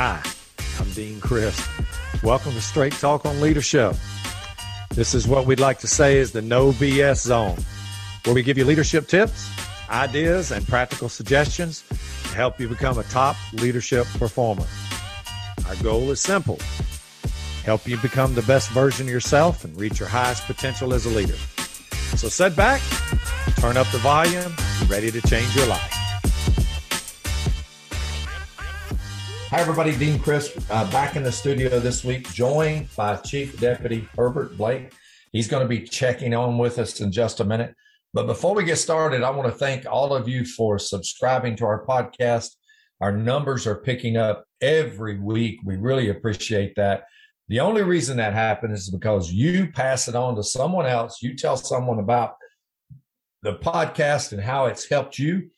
Hi, I'm Dean Crisp. Welcome to Straight Talk on Leadership. This is what we'd like to say is the no BS zone, where we give you leadership tips, ideas, and practical suggestions to help you become a top leadership performer. Our goal is simple help you become the best version of yourself and reach your highest potential as a leader. So sit back, turn up the volume, ready to change your life. Hi, everybody. Dean Crisp uh, back in the studio this week, joined by Chief Deputy Herbert Blake. He's going to be checking on with us in just a minute. But before we get started, I want to thank all of you for subscribing to our podcast. Our numbers are picking up every week. We really appreciate that. The only reason that happens is because you pass it on to someone else. You tell someone about the podcast and how it's helped you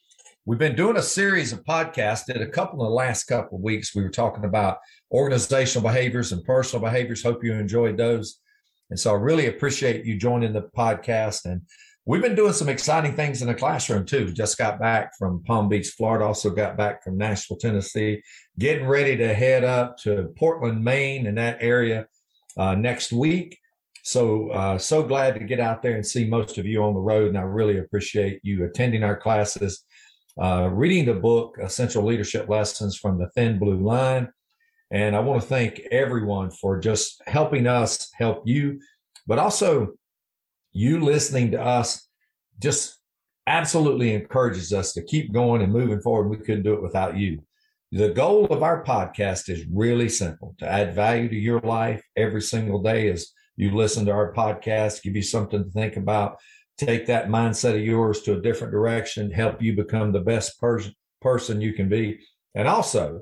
We've been doing a series of podcasts. Did a couple in the last couple of weeks. We were talking about organizational behaviors and personal behaviors. Hope you enjoyed those. And so I really appreciate you joining the podcast. And we've been doing some exciting things in the classroom too. Just got back from Palm Beach, Florida. Also got back from Nashville, Tennessee. Getting ready to head up to Portland, Maine, in that area uh, next week. So, uh, so glad to get out there and see most of you on the road. And I really appreciate you attending our classes uh, reading the book, Essential Leadership Lessons from the Thin Blue Line. And I want to thank everyone for just helping us help you, but also you listening to us just absolutely encourages us to keep going and moving forward. We couldn't do it without you. The goal of our podcast is really simple to add value to your life every single day as you listen to our podcast, give you something to think about, take that mindset of yours to a different direction, help you become the best person person you can be, and also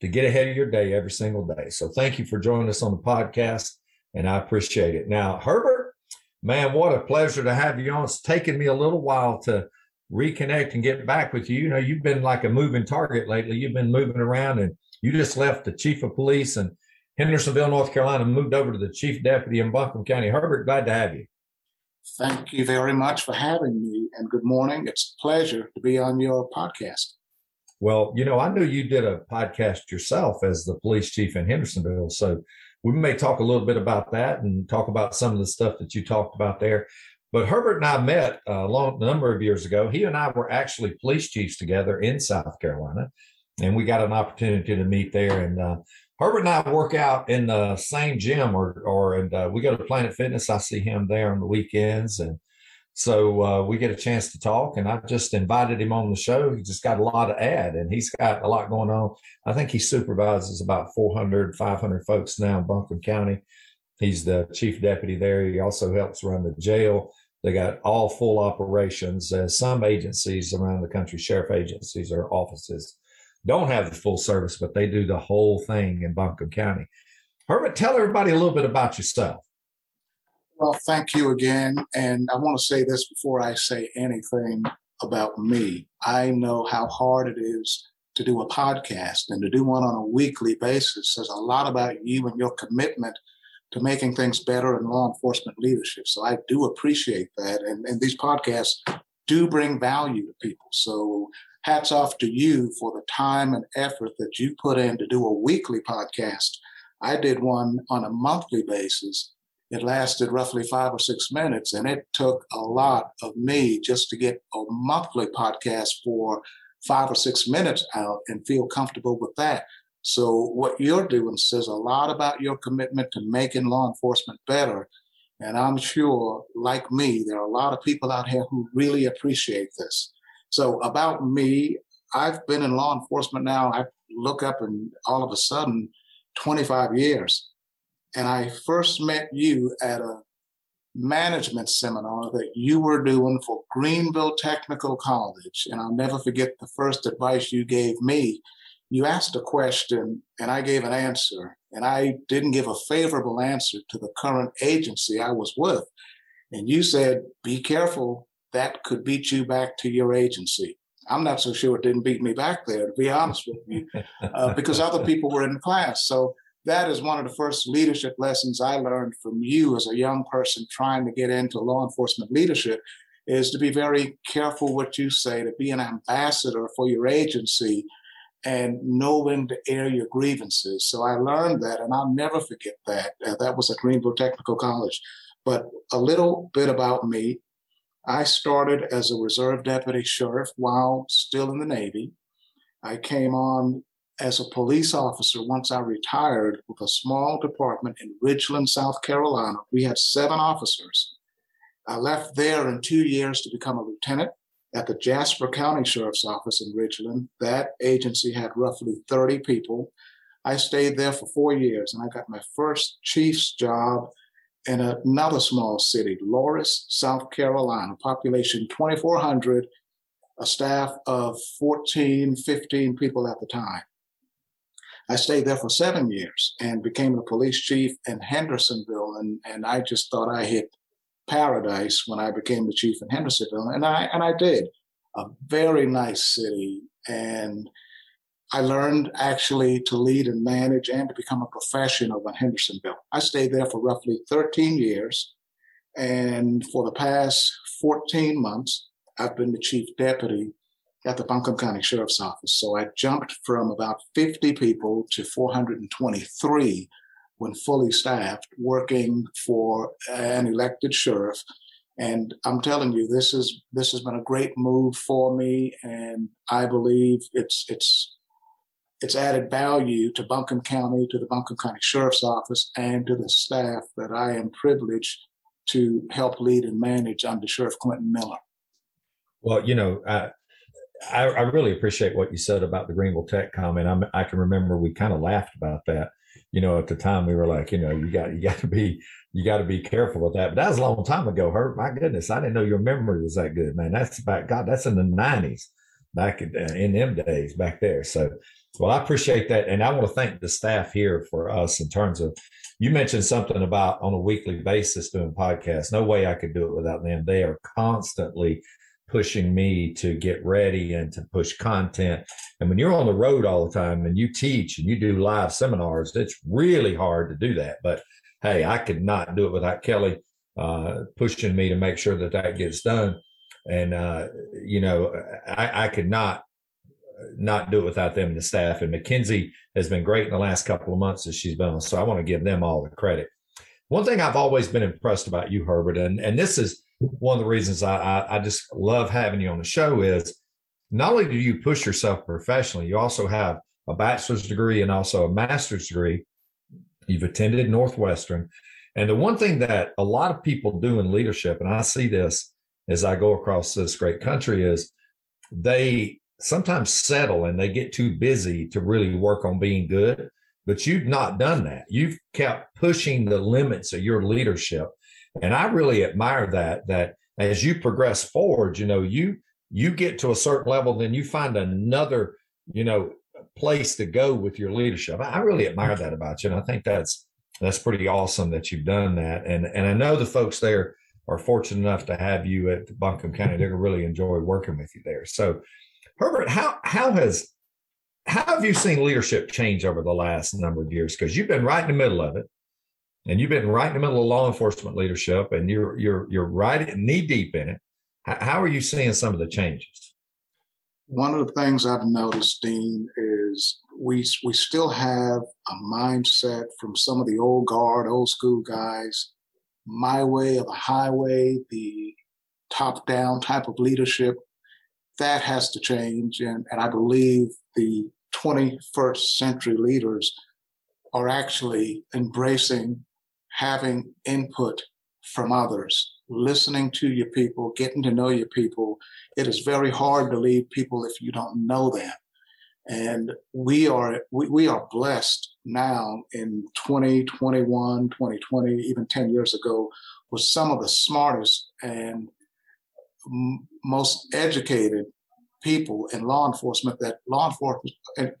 to get ahead of your day every single day. So thank you for joining us on the podcast, and I appreciate it. Now, Herbert, man, what a pleasure to have you on. It's taken me a little while to reconnect and get back with you. You know, you've been like a moving target lately. You've been moving around, and you just left the chief of police in Hendersonville, North Carolina, moved over to the chief deputy in Buncombe County. Herbert, glad to have you. Thank you very much for having me, and good morning. It's a pleasure to be on your podcast. Well, you know, I knew you did a podcast yourself as the police chief in Hendersonville. So we may talk a little bit about that and talk about some of the stuff that you talked about there. But Herbert and I met a long number of years ago. He and I were actually police chiefs together in South Carolina, and we got an opportunity to meet there. And uh, Herbert and I work out in the same gym, or or and uh, we go to Planet Fitness. I see him there on the weekends, and so uh, we get a chance to talk. And I just invited him on the show. He just got a lot to add, and he's got a lot going on. I think he supervises about 400, 500 folks now in Buncombe County. He's the chief deputy there. He also helps run the jail. They got all full operations. As some agencies around the country, sheriff agencies or offices, don't have the full service, but they do the whole thing in Buncombe County. Herbert, tell everybody a little bit about yourself. Well, thank you again. And I want to say this before I say anything about me. I know how hard it is to do a podcast and to do one on a weekly basis says a lot about you and your commitment to making things better in law enforcement leadership. So I do appreciate that. And, and these podcasts do bring value to people. So hats off to you for the time and effort that you put in to do a weekly podcast. I did one on a monthly basis. It lasted roughly five or six minutes, and it took a lot of me just to get a monthly podcast for five or six minutes out and feel comfortable with that. So, what you're doing says a lot about your commitment to making law enforcement better. And I'm sure, like me, there are a lot of people out here who really appreciate this. So about me, I've been in law enforcement now. I look up and all of a sudden, 25 years. And I first met you at a management seminar that you were doing for Greenville Technical College. And I'll never forget the first advice you gave me. You asked a question and I gave an answer. And I didn't give a favorable answer to the current agency I was with. And you said, be careful that could beat you back to your agency. I'm not so sure it didn't beat me back there, to be honest with you, uh, because other people were in the class. So that is one of the first leadership lessons I learned from you as a young person trying to get into law enforcement leadership is to be very careful what you say, to be an ambassador for your agency and know when to air your grievances. So I learned that, and I'll never forget that. Uh, that was at Greenville Technical College. But a little bit about me. I started as a reserve deputy sheriff while still in the Navy. I came on as a police officer once I retired with a small department in Ridgeland, South Carolina. We had seven officers. I left there in two years to become a lieutenant at the Jasper County Sheriff's Office in Ridgeland. That agency had roughly 30 people. I stayed there for four years and I got my first chief's job in another small city, Loris, South Carolina, population 2,400, a staff of 14, 15 people at the time. I stayed there for seven years and became the police chief in Hendersonville. And, and I just thought I hit paradise when I became the chief in Hendersonville, and I and I did. A very nice city, and I learned actually to lead and manage and to become a professional in Hendersonville. I stayed there for roughly 13 years, and for the past 14 months, I've been the chief deputy at the Buncombe County Sheriff's Office. So I jumped from about 50 people to 423 when fully staffed, working for an elected sheriff. And I'm telling you, this is this has been a great move for me, and I believe it's it's it's added value to Buncombe County, to the Buncombe County Sheriff's Office, and to the staff that I am privileged to help lead and manage under Sheriff Quentin Miller. Well, you know, I, I really appreciate what you said about the Greenville Tech comment. I'm, I can remember we kind of laughed about that you know, at the time we were like, you know, you got you got to be you got to be careful with that. But that was a long time ago. Hurt, my goodness, I didn't know your memory was that good, man. That's about God. That's in the nineties, back in, in them days back there. So, well, I appreciate that, and I want to thank the staff here for us in terms of. You mentioned something about on a weekly basis doing podcasts. No way I could do it without them. They are constantly pushing me to get ready and to push content. And when you're on the road all the time and you teach and you do live seminars, it's really hard to do that. But hey, I could not do it without Kelly uh, pushing me to make sure that that gets done. And uh, you know, I, I could not not do it without them and the staff. And Mackenzie has been great in the last couple of months as she's been. So I want to give them all the credit. One thing I've always been impressed about you, Herbert, and, and this is one of the reasons I, I, I just love having you on the show is not only do you push yourself professionally, you also have a bachelor's degree and also a master's degree. You've attended Northwestern. And the one thing that a lot of people do in leadership, and I see this as I go across this great country, is they sometimes settle and they get too busy to really work on being good. But you've not done that. You've kept pushing the limits of your leadership and I really admire that, that as you progress forward, you know, you, you get to a certain level, then you find another, you know, place to go with your leadership. I really admire that about you. And I think that's, that's pretty awesome that you've done that. And, and I know the folks there are fortunate enough to have you at Buncombe County. They're to really enjoy working with you there. So Herbert, how, how has, how have you seen leadership change over the last number of years? Because you've been right in the middle of it and you've been right in the middle of law enforcement leadership and you're you're you're right knee deep in it how are you seeing some of the changes one of the things i've noticed dean is we we still have a mindset from some of the old guard old school guys my way of the highway the top down type of leadership that has to change and, and i believe the 21st century leaders are actually embracing having input from others, listening to your people, getting to know your people. It is very hard to lead people if you don't know them. And we are we, we are blessed now in 2021, 2020, even 10 years ago, with some of the smartest and most educated people in law enforcement that law enforcement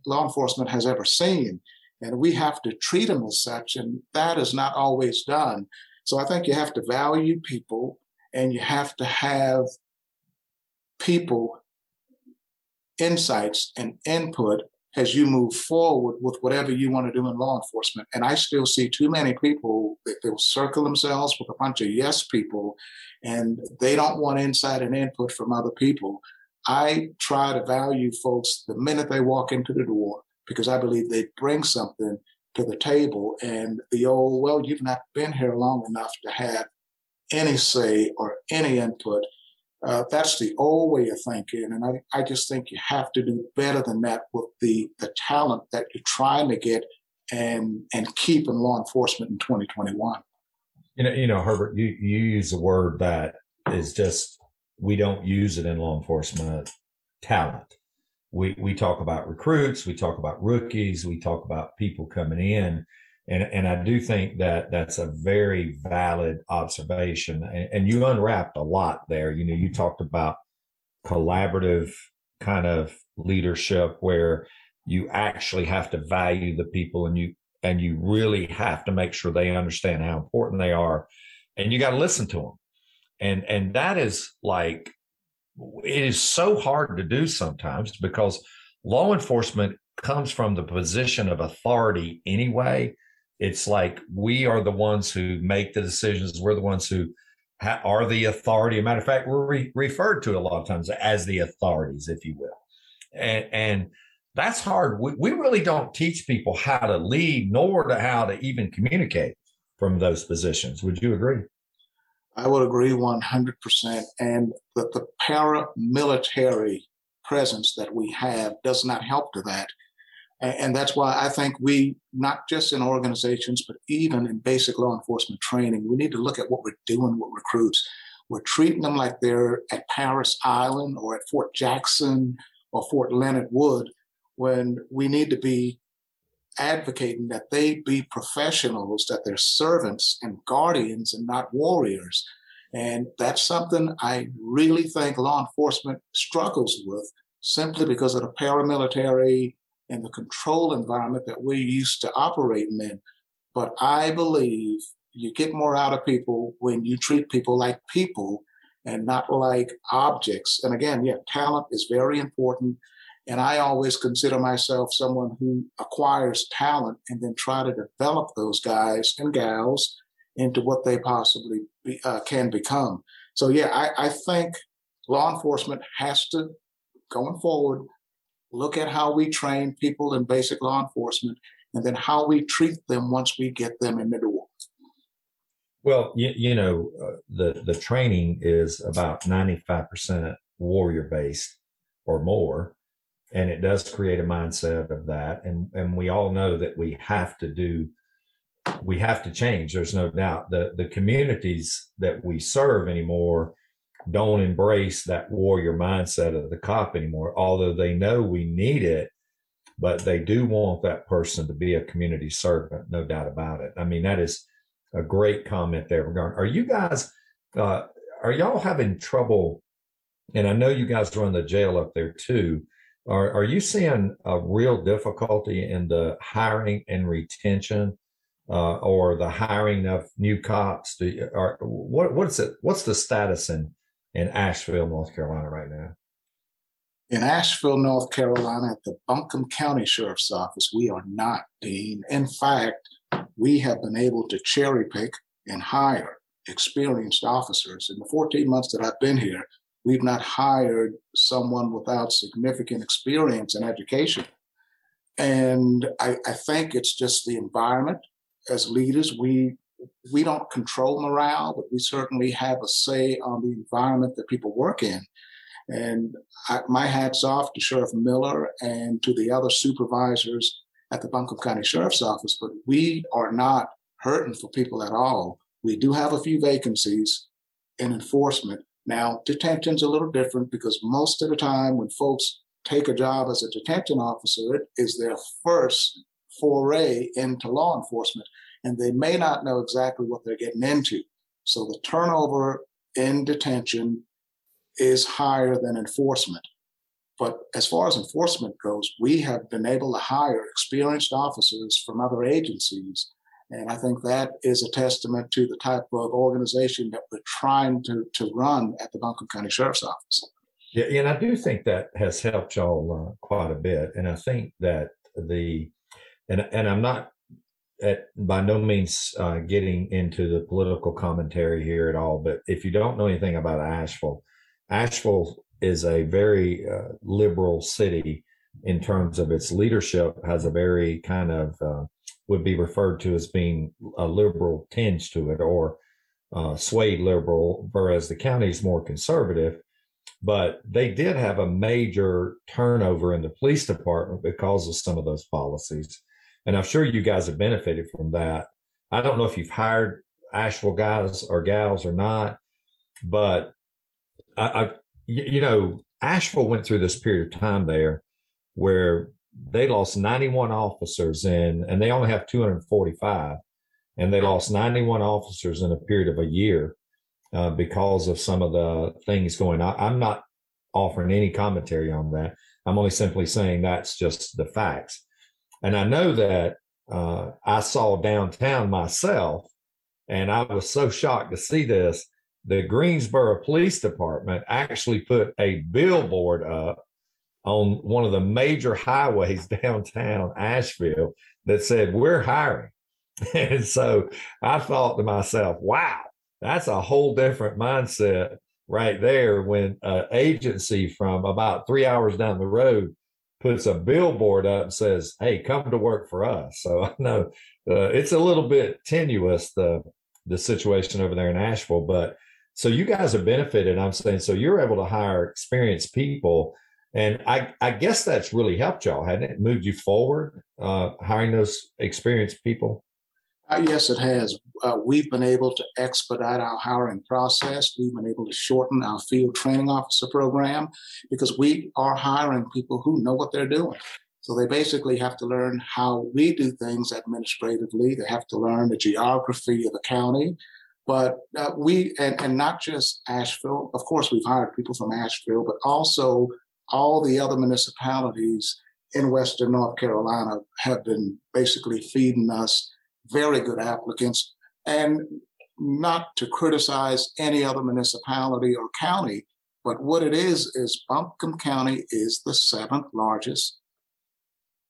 law enforcement has ever seen. And we have to treat them as such and that is not always done. So i think you have to value people and you have to have people insights and input as you move forward with whatever you want to do in law enforcement. And I still see too many people that they will circle themselves with a bunch of yes people and they don't want insight and input from other people. I try to value folks the minute they walk into the door because I believe they bring something to the table. And the old, well, you've not been here long enough to have any say or any input. Uh, that's the old way of thinking. And I, I just think you have to do better than that with the, the talent that you're trying to get and, and keep in law enforcement in 2021. You know, you know, Herbert, you, you use a word that is just, we don't use it in law enforcement talent. We, we talk about recruits, we talk about rookies, we talk about people coming in and, and I do think that that's a very valid observation. And, and you unwrapped a lot there. You know, you talked about collaborative kind of leadership where you actually have to value the people and you and you really have to make sure they understand how important they are and you got to listen to them and and that is like it is so hard to do sometimes because law enforcement comes from the position of authority anyway it's like we are the ones who make the decisions. We're the ones who ha- are the authority. A matter of fact, we're re- referred to a lot of times as the authorities, if you will. And, and that's hard. We, we really don't teach people how to lead, nor to how to even communicate from those positions. Would you agree? I would agree 100%. And that the paramilitary presence that we have does not help to that. And that's why I think we, not just in organizations, but even in basic law enforcement training, we need to look at what we're doing with recruits. We're treating them like they're at Parris Island or at Fort Jackson or Fort Leonard Wood when we need to be advocating that they be professionals, that they're servants and guardians and not warriors. And that's something I really think law enforcement struggles with simply because of the paramilitary and the control environment that we're used to operating in. But I believe you get more out of people when you treat people like people and not like objects. And again, yeah, talent is very important. And I always consider myself someone who acquires talent and then try to develop those guys and gals into what they possibly be, uh, can become. So, yeah, I, I think law enforcement has to, going forward, look at how we train people in basic law enforcement and then how we treat them once we get them in the door. Well, you, you know, uh, the, the training is about 95% warrior based or more. And it does create a mindset of that. And, and we all know that we have to do, we have to change. There's no doubt. The, the communities that we serve anymore don't embrace that warrior mindset of the cop anymore, although they know we need it, but they do want that person to be a community servant, no doubt about it. I mean, that is a great comment there regarding. Are you guys, uh, are y'all having trouble? And I know you guys run the jail up there too. Are, are you seeing a real difficulty in the hiring and retention uh, or the hiring of new cops? Do, or what, what's it? What's the status in in Asheville, North Carolina right now? In Asheville, North Carolina, at the Buncombe County Sheriff's Office, we are not, Dean. In fact, we have been able to cherry pick and hire experienced officers. In the 14 months that I've been here, we've not hired someone without significant experience and education. And I, I think it's just the environment. As leaders, we we don't control morale, but we certainly have a say on the environment that people work in. And I, my hat's off to Sheriff Miller and to the other supervisors at the Buncombe County Sheriff's Office, but we are not hurting for people at all. We do have a few vacancies in enforcement. Now, detention's a little different because most of the time when folks take a job as a detention officer, it is their first foray into law enforcement and they may not know exactly what they're getting into. So the turnover in detention is higher than enforcement. But as far as enforcement goes, we have been able to hire experienced officers from other agencies. And I think that is a testament to the type of organization that we're trying to, to run at the Buncombe County Sheriff's Office. Yeah, and I do think that has helped y'all uh, quite a bit. And I think that the, and, and I'm not at by no means uh, getting into the political commentary here at all, but if you don't know anything about Asheville, Asheville is a very uh, liberal city in terms of its leadership, has a very kind of uh, would be referred to as being a liberal tinge to it or uh, swayed liberal, whereas the county is more conservative. But they did have a major turnover in the police department because of some of those policies. And I'm sure you guys have benefited from that. I don't know if you've hired Asheville guys or gals or not, but I, I you know, Asheville went through this period of time there where they lost 91 officers in, and they only have 245, and they lost 91 officers in a period of a year uh, because of some of the things going on. I'm not offering any commentary on that. I'm only simply saying that's just the facts. And I know that uh, I saw downtown myself, and I was so shocked to see this. The Greensboro Police Department actually put a billboard up on one of the major highways downtown Asheville that said, We're hiring. and so I thought to myself, wow, that's a whole different mindset right there when an agency from about three hours down the road puts a billboard up and says, Hey, come to work for us. So I know uh, it's a little bit tenuous, the, the situation over there in Asheville, but so you guys have benefited. I'm saying, so you're able to hire experienced people and I, I guess that's really helped y'all, hadn't it? Moved you forward, uh, hiring those experienced people? Uh, yes, it has. Uh, we've been able to expedite our hiring process. We've been able to shorten our field training officer program because we are hiring people who know what they're doing. So they basically have to learn how we do things administratively. They have to learn the geography of the county. But uh, we, and, and not just Asheville, of course, we've hired people from Asheville, but also all the other municipalities in Western North Carolina have been basically feeding us very good applicants. And not to criticize any other municipality or county, but what it is, is Buncombe County is the seventh largest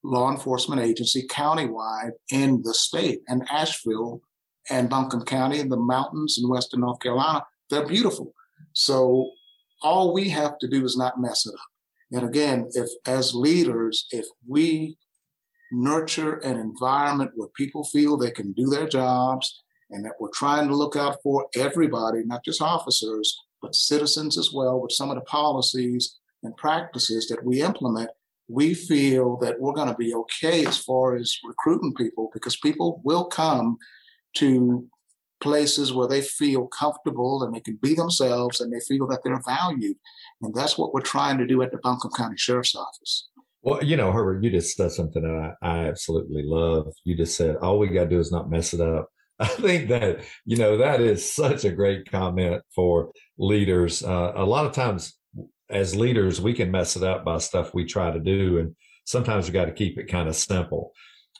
law enforcement agency countywide in the state. And Asheville and Buncombe County and the mountains in Western North Carolina, they're beautiful. So all we have to do is not mess it up. And again, if as leaders, if we nurture an environment where people feel they can do their jobs and that we're trying to look out for everybody, not just officers, but citizens as well, with some of the policies and practices that we implement, we feel that we're going to be okay as far as recruiting people because people will come to places where they feel comfortable and they can be themselves and they feel that they're valued. And that's what we're trying to do at the Buncombe County Sheriff's Office. Well, you know, Herbert, you just said something that I, I absolutely love. You just said, all we got to do is not mess it up. I think that, you know, that is such a great comment for leaders. Uh, a lot of times as leaders, we can mess it up by stuff we try to do. And sometimes we got to keep it kind of simple.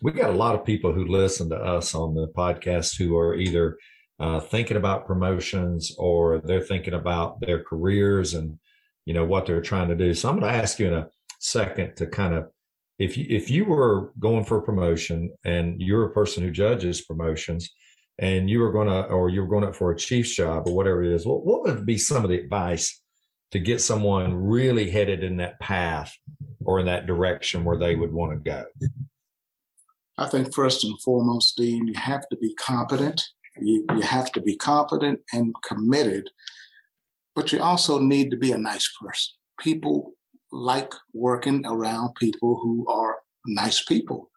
We got a lot of people who listen to us on the podcast who are either uh, thinking about promotions or they're thinking about their careers and you know what they're trying to do. So I'm going to ask you in a second to kind of if you if you were going for a promotion and you're a person who judges promotions and you were going to or you're going up for a chief's job or whatever it is, what, what would be some of the advice to get someone really headed in that path or in that direction where they would want to go? I think first and foremost, Dean, you have to be competent. You, you have to be competent and committed but you also need to be a nice person. People like working around people who are nice people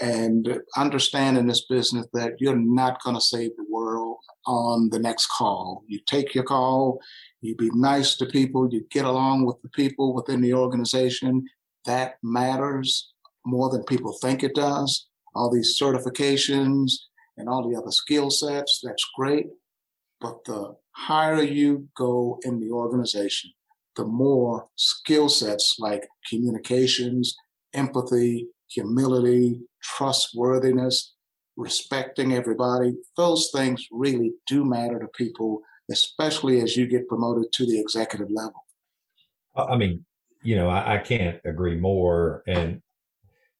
and understand in this business that you're not going to save the world on the next call. You take your call, you be nice to people, you get along with the people within the organization. That matters more than people think it does. All these certifications and all the other skill sets, that's great. But the higher you go in the organization, the more skill sets like communications, empathy, humility, trustworthiness, respecting everybody, those things really do matter to people, especially as you get promoted to the executive level. I mean, you know, I, I can't agree more. And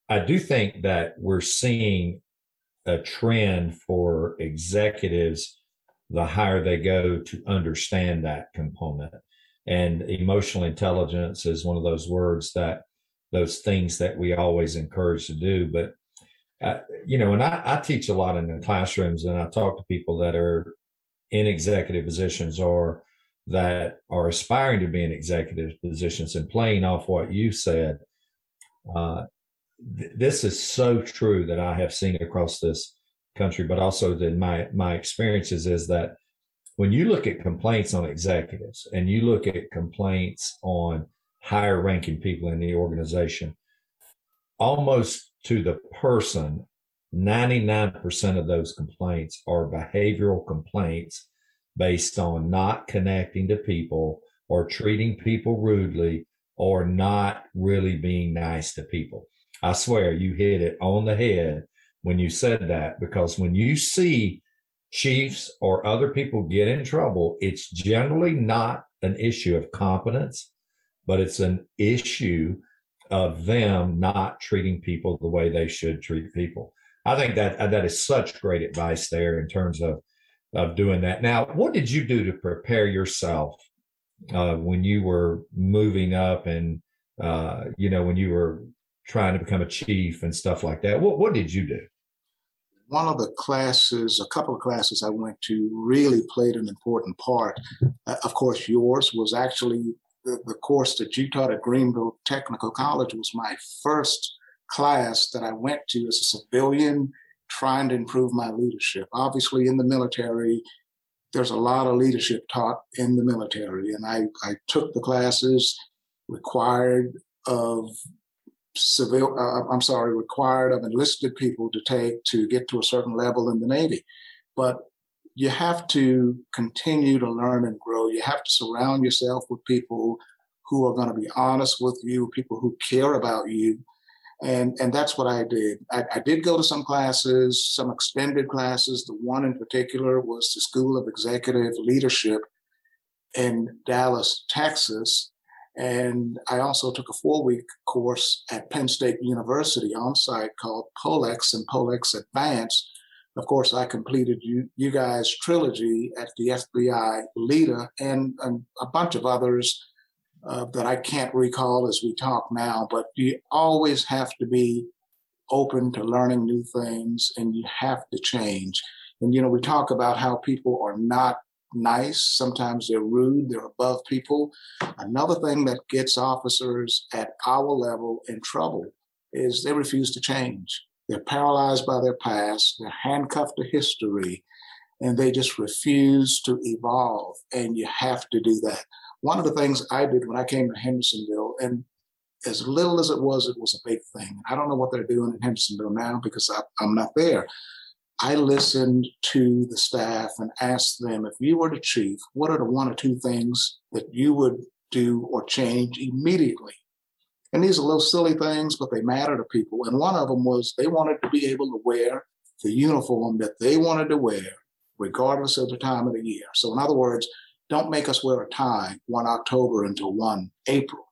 I do think that we're seeing a trend for executives the higher they go to understand that component. And emotional intelligence is one of those words that those things that we always encourage to do. But uh, you know, and I, I teach a lot in the classrooms, and I talk to people that are in executive positions or that are aspiring to be in executive positions and playing off what you said. Uh, th- this is so true that I have seen across this country, but also in my my experiences is that when you look at complaints on executives and you look at complaints on higher ranking people in the organization, almost to the person, 99% of those complaints are behavioral complaints based on not connecting to people or treating people rudely or not really being nice to people. I swear you hit it on the head when you said that, because when you see chiefs or other people get in trouble, it's generally not an issue of competence, but it's an issue of them not treating people the way they should treat people. I think that that is such great advice there in terms of of doing that. Now, what did you do to prepare yourself uh, when you were moving up and uh, you know when you were trying to become a chief and stuff like that? What what did you do? One of the classes, a couple of classes I went to, really played an important part. Uh, of course, yours was actually the, the course that you taught at Greenville Technical College was my first class that I went to as a civilian trying to improve my leadership. Obviously, in the military, there's a lot of leadership taught in the military, and I, I took the classes required of civil, uh, I'm sorry, required of enlisted people to take to get to a certain level in the Navy. But you have to continue to learn and grow. You have to surround yourself with people who are going to be honest with you, people who care about you. And, and that's what I did. I, I did go to some classes, some extended classes. The one in particular was the School of Executive Leadership in Dallas, Texas. And I also took a four week course at Penn State University on site called POLEX and POLEX Advanced, of course, I completed you, you guys' trilogy at the FBI Leader and, and a bunch of others uh, that I can't recall as we talk now. But you always have to be open to learning new things and you have to change. And, you know, we talk about how people are not nice. Sometimes they're rude, they're above people. Another thing that gets officers at our level in trouble is they refuse to change. They're paralyzed by their past, they're handcuffed to history, and they just refuse to evolve. And you have to do that. One of the things I did when I came to Hendersonville, and as little as it was, it was a big thing. I don't know what they're doing in Hendersonville now because I, I'm not there. I listened to the staff and asked them if you were the chief, what are the one or two things that you would do or change immediately? And these are little silly things, but they matter to people. And one of them was they wanted to be able to wear the uniform that they wanted to wear, regardless of the time of the year. So, in other words, don't make us wear a tie one October until one April.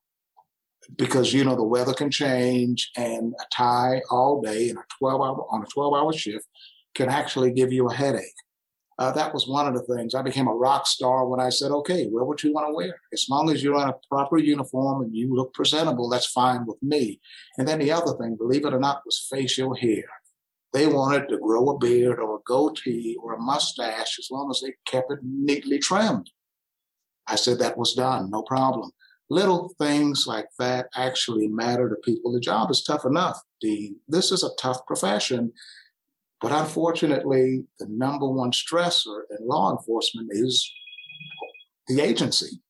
Because you know the weather can change and a tie all day in a 12 hour on a 12 hour shift can actually give you a headache. Uh, that was one of the things. I became a rock star when I said, okay, wear what you want to wear. As long as you're in a proper uniform and you look presentable, that's fine with me. And then the other thing, believe it or not, was facial hair. They wanted to grow a beard or a goatee or a mustache as long as they kept it neatly trimmed. I said that was done, no problem. Little things like that actually matter to people. The job is tough enough, Dean. This is a tough profession. But unfortunately, the number one stressor in law enforcement is the agency.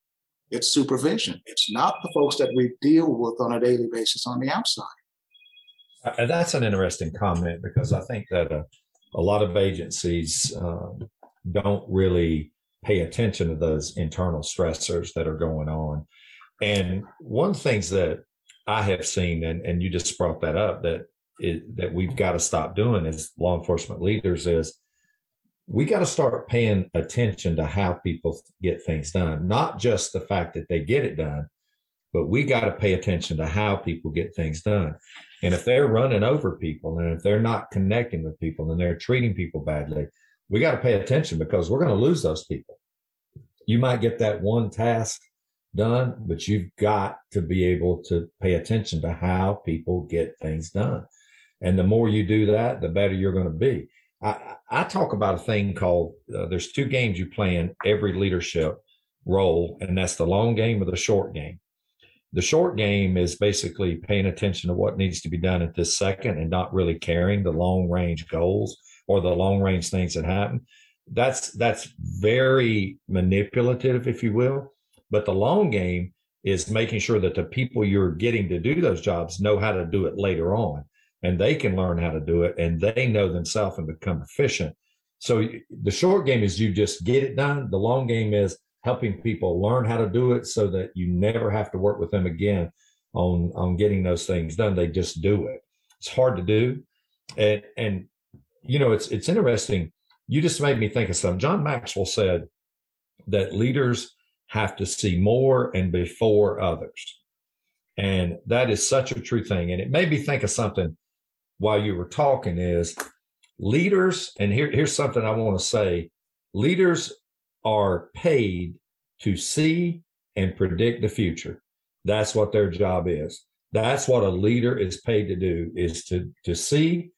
It's supervision. It's not the folks that we deal with on a daily basis on the outside. Uh, that's an interesting comment because I think that uh, a lot of agencies uh, don't really pay attention to those internal stressors that are going on. And one of the things that I have seen, and, and you just brought that up, that it, that we've got to stop doing as law enforcement leaders is we got to start paying attention to how people get things done, not just the fact that they get it done, but we got to pay attention to how people get things done. And if they're running over people and if they're not connecting with people and they're treating people badly, we got to pay attention because we're going to lose those people. You might get that one task done, but you've got to be able to pay attention to how people get things done. And the more you do that, the better you're going to be. I, I talk about a thing called uh, there's two games you play in every leadership role, and that's the long game or the short game. The short game is basically paying attention to what needs to be done at this second and not really caring the long range goals or the long range things that happen. That's that's very manipulative, if you will. But the long game is making sure that the people you're getting to do those jobs know how to do it later on and they can learn how to do it and they know themselves and become efficient. So the short game is you just get it done. The long game is helping people learn how to do it so that you never have to work with them again on on getting those things done. They just do it. It's hard to do. And and you know, it's it's interesting. You just made me think of something. John Maxwell said that leaders have to see more and before others. And that is such a true thing. And it made me think of something while you were talking is leaders, and here, here's something I want to say leaders are paid to see and predict the future. That's what their job is. That's what a leader is paid to do is to, to see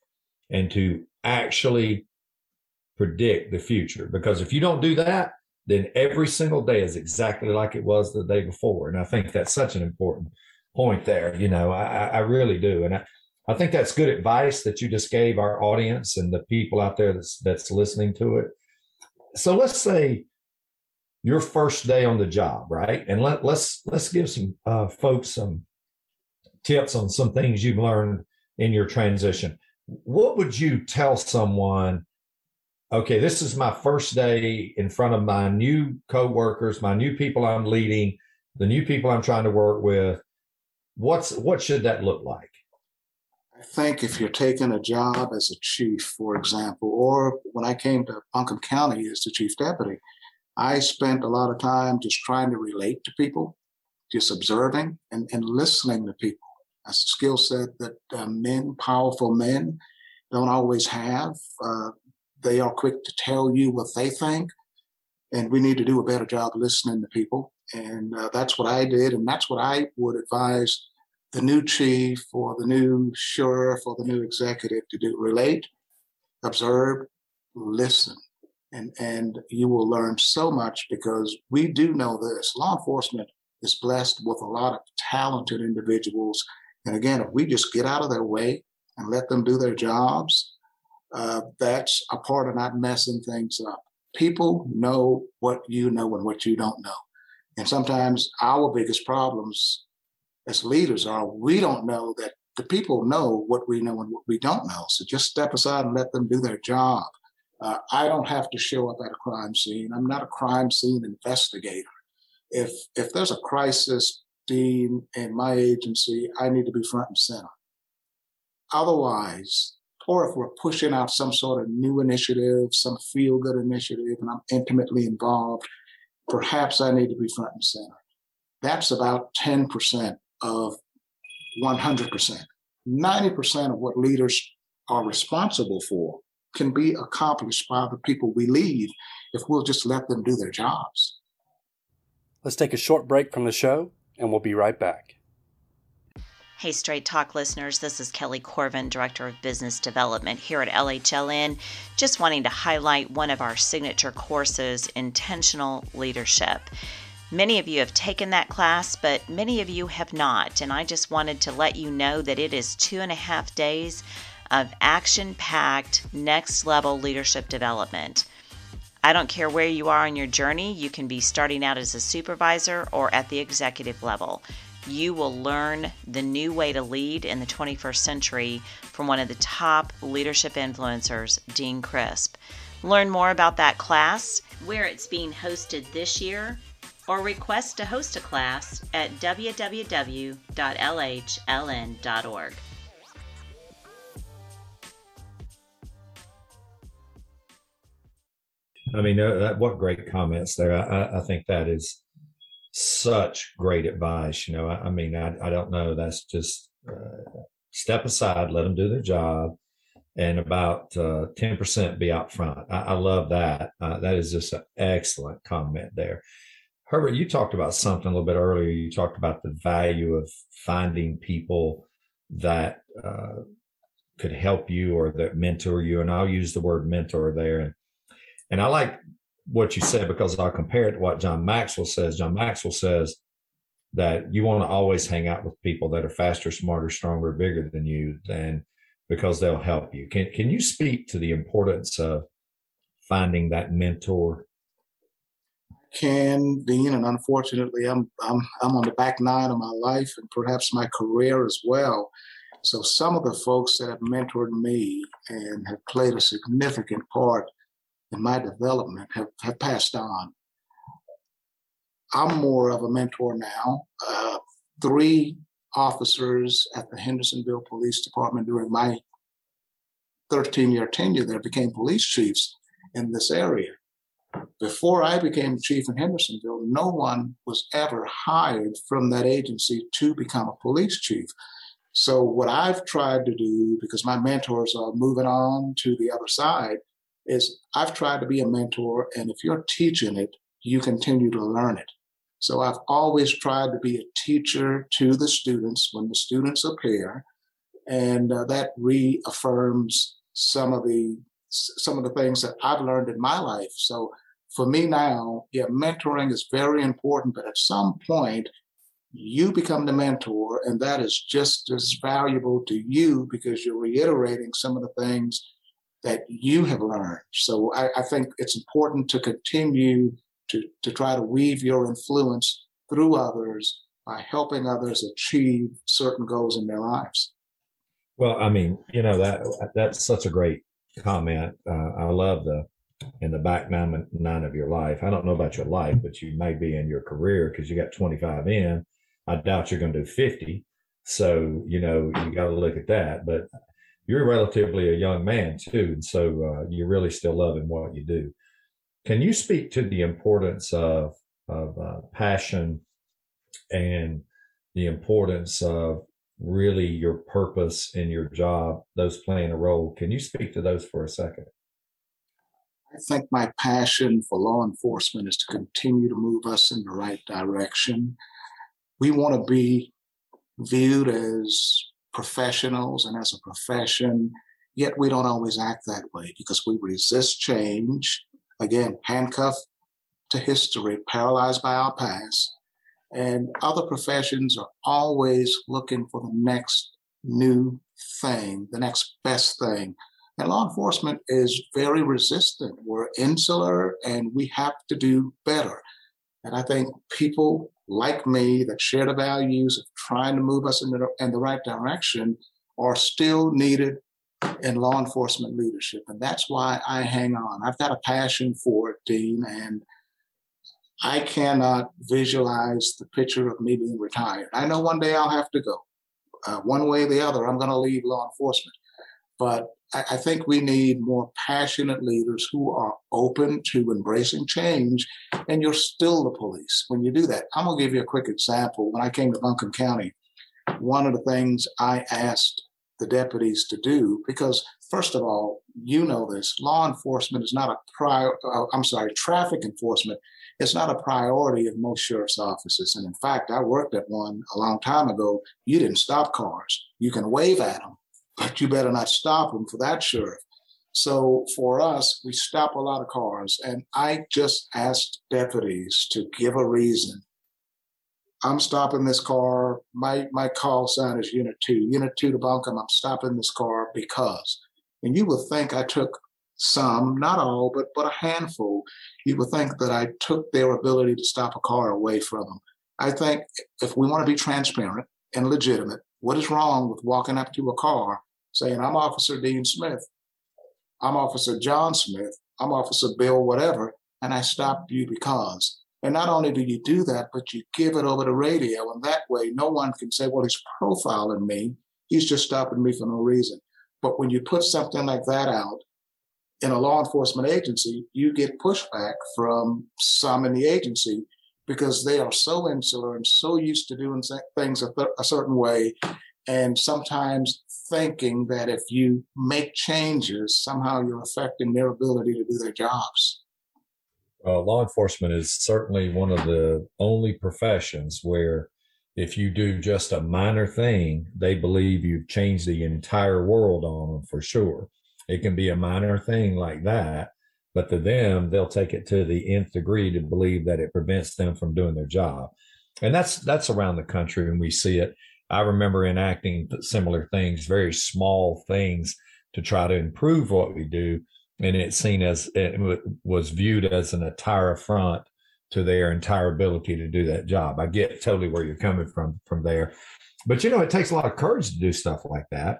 and to actually predict the future. Because if you don't do that, then every single day is exactly like it was the day before. And I think that's such an important point there. You know, I, I really do. And I, I think that's good advice that you just gave our audience and the people out there that's that's listening to it. So let's say your first day on the job, right? And let let's let's give some uh, folks some tips on some things you've learned in your transition. What would you tell someone? Okay, this is my first day in front of my new coworkers, my new people I'm leading, the new people I'm trying to work with. What's what should that look like? I think if you're taking a job as a chief, for example, or when I came to Buncombe County as the chief deputy, I spent a lot of time just trying to relate to people, just observing and, and listening to people. A skill set that uh, men, powerful men, don't always have. Uh, they are quick to tell you what they think, and we need to do a better job listening to people. And uh, that's what I did, and that's what I would advise the new chief or the new sheriff or the new executive to do relate, observe, listen. And, and you will learn so much because we do know this. Law enforcement is blessed with a lot of talented individuals. And again, if we just get out of their way and let them do their jobs, uh, that's a part of not messing things up. People know what you know and what you don't know. And sometimes our biggest problems as leaders are we don't know that the people know what we know and what we don't know. So just step aside and let them do their job. Uh, I don't have to show up at a crime scene. I'm not a crime scene investigator. If if there's a crisis scene in my agency, I need to be front and center. Otherwise, or if we're pushing out some sort of new initiative, some feel good initiative, and I'm intimately involved, perhaps I need to be front and center. That's about 10% of 100%. 90% of what leaders are responsible for can be accomplished by the people we lead if we'll just let them do their jobs. Let's take a short break from the show and we'll be right back. Hey, Straight Talk listeners, this is Kelly Corvin, Director of Business Development here at LHLN. Just wanting to highlight one of our signature courses, Intentional Leadership. Many of you have taken that class, but many of you have not. And I just wanted to let you know that it is two and a half days of action packed, next level leadership development. I don't care where you are on your journey, you can be starting out as a supervisor or at the executive level. You will learn the new way to lead in the 21st century from one of the top leadership influencers, Dean Crisp. Learn more about that class, where it's being hosted this year, or request to host a class at www.lhln.org. I mean, uh, what great comments there. I, I, think that is such great advice. You know, I, I mean, I, I, don't know. That's just uh, step aside, let them do their job, and about uh, 10% be out front. I, love that. Uh, that is just an excellent comment there. Herbert, you talked about something a little bit earlier. You talked about the value of finding people that uh, could help you or that mentor you. And I'll use the word mentor there. And, and I like what you said because I'll compare it to what John Maxwell says. John Maxwell says that you want to always hang out with people that are faster, smarter, stronger, bigger than you, and because they'll help you. Can can you speak to the importance of finding that mentor can, Dean, and unfortunately, I'm I'm I'm on the back nine of my life and perhaps my career as well. So some of the folks that have mentored me and have played a significant part in my development have, have passed on. I'm more of a mentor now. Uh, three officers at the Hendersonville Police Department during my 13 year tenure there became police chiefs in this area. Before I became chief in Hendersonville, no one was ever hired from that agency to become a police chief. So, what I've tried to do, because my mentors are moving on to the other side, is I've tried to be a mentor. And if you're teaching it, you continue to learn it. So, I've always tried to be a teacher to the students when the students appear. And uh, that reaffirms some of the some of the things that I've learned in my life. So for me now, yeah, mentoring is very important, but at some point, you become the mentor, and that is just as valuable to you because you're reiterating some of the things that you have learned. So I, I think it's important to continue to, to try to weave your influence through others by helping others achieve certain goals in their lives. Well, I mean, you know that that's such a great comment. Uh, I love the in the back nine, nine of your life. I don't know about your life, but you may be in your career because you got 25 in. I doubt you're going to do 50. So, you know, you got to look at that. But you're relatively a young man too. And so uh, you're really still loving what you do. Can you speak to the importance of, of uh, passion and the importance of really your purpose in your job, those playing a role. Can you speak to those for a second? I think my passion for law enforcement is to continue to move us in the right direction. We want to be viewed as professionals and as a profession, yet we don't always act that way because we resist change. Again, handcuffed to history, paralyzed by our past. And other professions are always looking for the next new thing, the next best thing. And law enforcement is very resistant. We're insular and we have to do better. And I think people like me that share the values of trying to move us in the, in the right direction are still needed in law enforcement leadership. And that's why I hang on. I've got a passion for it, Dean, and I cannot visualize the picture of me being retired. I know one day I'll have to go. Uh, one way or the other, I'm going to leave law enforcement. But I, I think we need more passionate leaders who are open to embracing change, and you're still the police when you do that. I'm going to give you a quick example. When I came to Buncombe County, one of the things I asked the deputies to do, because first of all, you know this, law enforcement is not a prior, uh, I'm sorry, traffic enforcement it's not a priority of most sheriff's offices. And in fact, I worked at one a long time ago. You didn't stop cars. You can wave at them, but you better not stop them for that sheriff. So for us, we stop a lot of cars. And I just asked deputies to give a reason. I'm stopping this car. My my call sign is Unit 2. Unit 2 to Buncombe, I'm stopping this car because. And you would think I took some, not all, but but a handful, you would think that I took their ability to stop a car away from them. I think if we want to be transparent and legitimate, what is wrong with walking up to a car saying, I'm Officer Dean Smith, I'm Officer John Smith, I'm Officer Bill, whatever, and I stopped you because. And not only do you do that, but you give it over the radio, and that way no one can say, well, he's profiling me. He's just stopping me for no reason. But when you put something like that out, in a law enforcement agency, you get pushback from some in the agency because they are so insular and so used to doing things a, th- a certain way, and sometimes thinking that if you make changes, somehow you're affecting their ability to do their jobs. uh, law enforcement is certainly one of the only professions where if you do just a minor thing, they believe you've changed the entire world on them for sure. It can be a minor thing like that, but to them, they'll take it to the nth degree to believe that it prevents them from doing their job. And that's that's around the country, and we see it. I remember enacting similar things, very small things to try to improve what we do and it's seen as it was viewed as an entire affront to their entire ability to do that job. I get totally where you're coming from from there, but you know it takes a lot of courage to do stuff like that.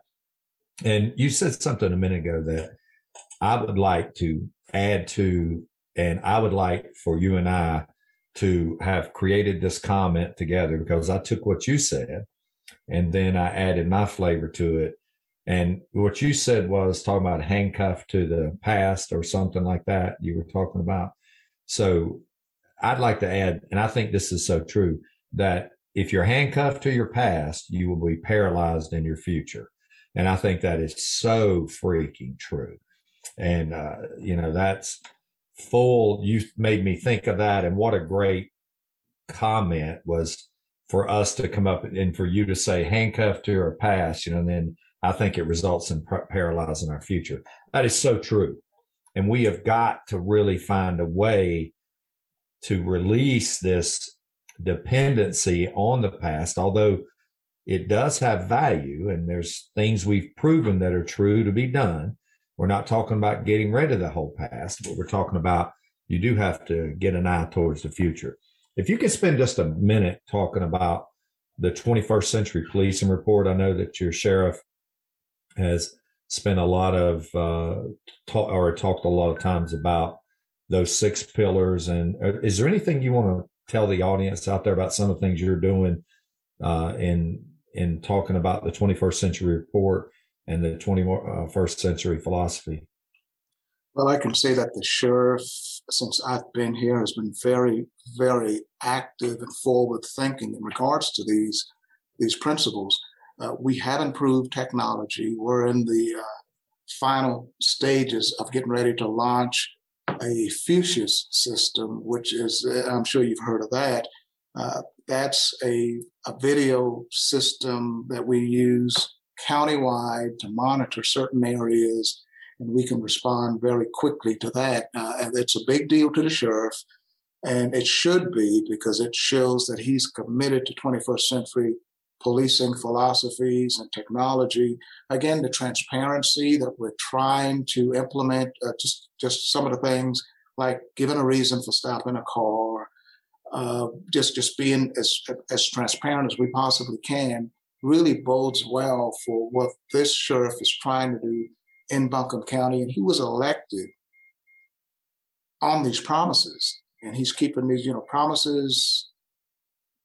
And you said something a minute ago that I would like to add to, and I would like for you and I to have created this comment together because I took what you said and then I added my flavor to it and what you said was talking about handcuffed to the past or something like that. You were talking about. So I'd like to add, and I think this is so true, that if you're handcuffed to your past, you will be paralyzed in your future. And I think that is so freaking true. And, uh, you know, that's full. You made me think of that. And what a great comment was for us to come up and for you to say handcuffed to our past, you know, and then I think it results in paralyzing our future. That is so true. And we have got to really find a way to release this dependency on the past, although it does have value and there's things we've proven that are true to be done. We're not talking about getting rid of the whole past, but we're talking about you do have to get an eye towards the future. If you could spend just a minute talking about the 21st century policing report, I know that your sheriff has spent a lot of uh, talk or talked a lot of times about those six pillars. And uh, is there anything you want to tell the audience out there about some of the things you're doing uh, in in talking about the 21st century report and the 21st century philosophy? Well, I can say that the sheriff, since I've been here, has been very, very active and forward thinking in regards to these these principles. Uh, we have improved technology. We're in the uh, final stages of getting ready to launch a Fusus system, which is, uh, I'm sure you've heard of that. Uh, that's a, a video system that we use countywide to monitor certain areas, and we can respond very quickly to that. Uh, and it's a big deal to the sheriff, and it should be because it shows that he's committed to 21st century policing philosophies and technology. Again, the transparency that we're trying to implement, uh, just, just some of the things like giving a reason for stopping a car, uh, just, just being as, as transparent as we possibly can really bodes well for what this sheriff is trying to do in Buncombe County. And he was elected on these promises. And he's keeping these, you know, promises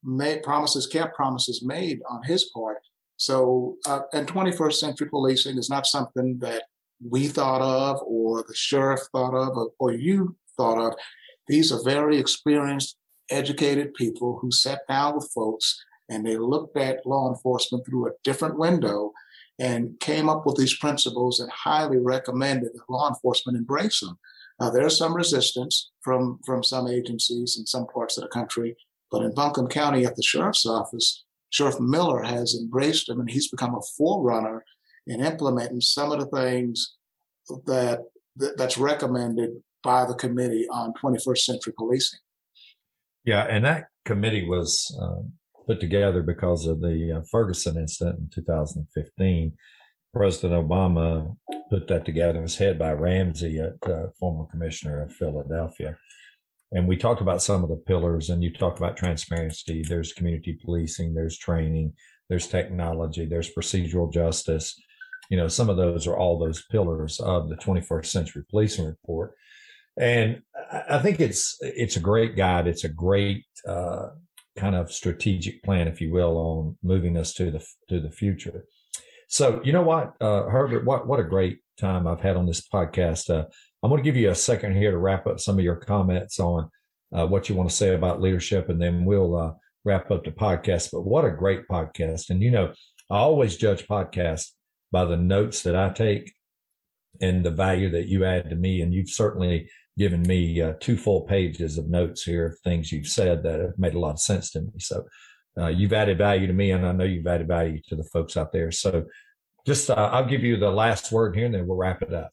made promises kept, promises made on his part. So, uh, and 21st century policing is not something that we thought of or the sheriff thought of or, or you thought of. These are very experienced, educated people who sat down with folks and they looked at law enforcement through a different window and came up with these principles and highly recommended that law enforcement embrace them. Uh, there's some resistance from from some agencies in some parts of the country, but in Buncombe County at the sheriff's office, Sheriff Miller has embraced them and he's become a forerunner in implementing some of the things that that's recommended by the committee on 21st century policing. Yeah, and that committee was um, put together because of the uh, Ferguson incident in 2015. President Obama put that together. It was head by Ramsey, a uh, former commissioner of Philadelphia and we talked about some of the pillars and you talked about transparency there's community policing there's training there's technology there's procedural justice you know some of those are all those pillars of the 21st century policing report and i think it's it's a great guide it's a great uh, kind of strategic plan if you will on moving us to the to the future so you know what uh, herbert what what a great time i've had on this podcast uh, I'm going to give you a second here to wrap up some of your comments on uh, what you want to say about leadership, and then we'll uh, wrap up the podcast. But what a great podcast. And, you know, I always judge podcasts by the notes that I take and the value that you add to me. And you've certainly given me uh, two full pages of notes here of things you've said that have made a lot of sense to me. So uh, you've added value to me, and I know you've added value to the folks out there. So just uh, I'll give you the last word here, and then we'll wrap it up.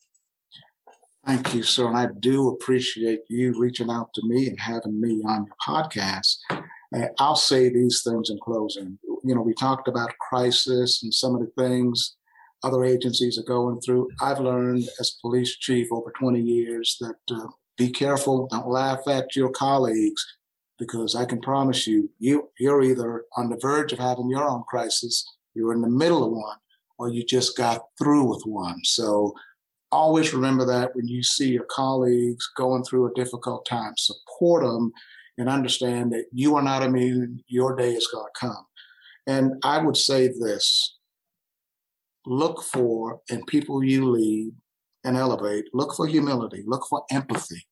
Thank you, sir. And I do appreciate you reaching out to me and having me on your podcast. And I'll say these things in closing. You know, we talked about crisis and some of the things other agencies are going through. I've learned as police chief over 20 years that uh, be careful, don't laugh at your colleagues, because I can promise you, you you're either on the verge of having your own crisis, you're in the middle of one, or you just got through with one. So always remember that when you see your colleagues going through a difficult time, support them and understand that you are not immune. Your day is going to come. And I would say this look for in people you lead and elevate, look for humility, look for empathy,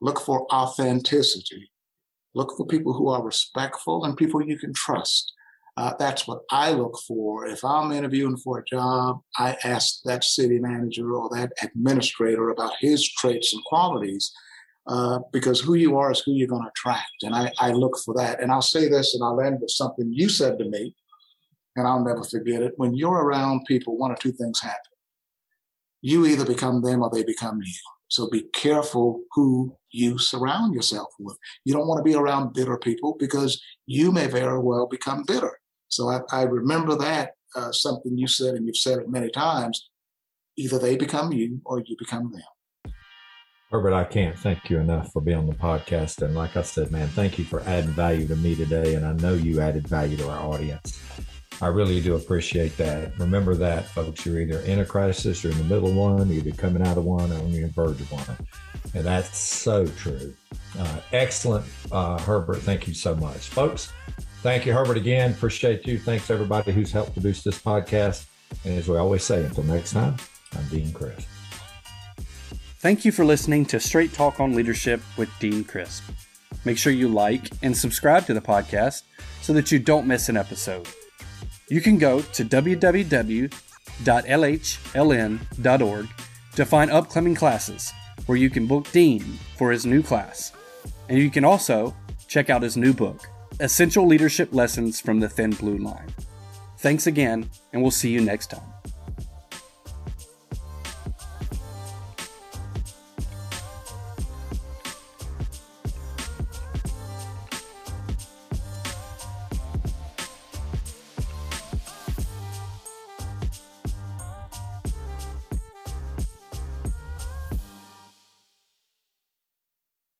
look for authenticity, look for people who are respectful and people you can trust. Uh, that's what I look for. If I'm interviewing for a job, I ask that city manager or that administrator about his traits and qualities uh, because who you are is who you're going to attract. And I, I look for that. And I'll say this and I'll end with something you said to me, and I'll never forget it. When you're around people, one or two things happen. You either become them or they become you. So be careful who you surround yourself with. You don't want to be around bitter people because you may very well become bitter. So I, I remember that uh, something you said, and you've said it many times. Either they become you or you become them. Herbert, I can't thank you enough for being on the podcast. And like I said, man, thank you for adding value to me today. And I know you added value to our audience. I really do appreciate that. Remember that, folks. You're either in a crisis, you're in the middle of one, either coming out of one, or on the verge of one. And that's so true. Uh, excellent, uh, Herbert. Thank you so much, folks. Thank you, Herbert, again. Appreciate you. Thanks, everybody who's helped produce this podcast. And as we always say, until next time, I'm Dean Crisp. Thank you for listening to Straight Talk on Leadership with Dean Crisp. Make sure you like and subscribe to the podcast so that you don't miss an episode. You can go to www.lhln.org to find upcoming classes where you can book Dean for his new class. And you can also check out his new book, Essential Leadership Lessons from the Thin Blue Line. Thanks again, and we'll see you next time.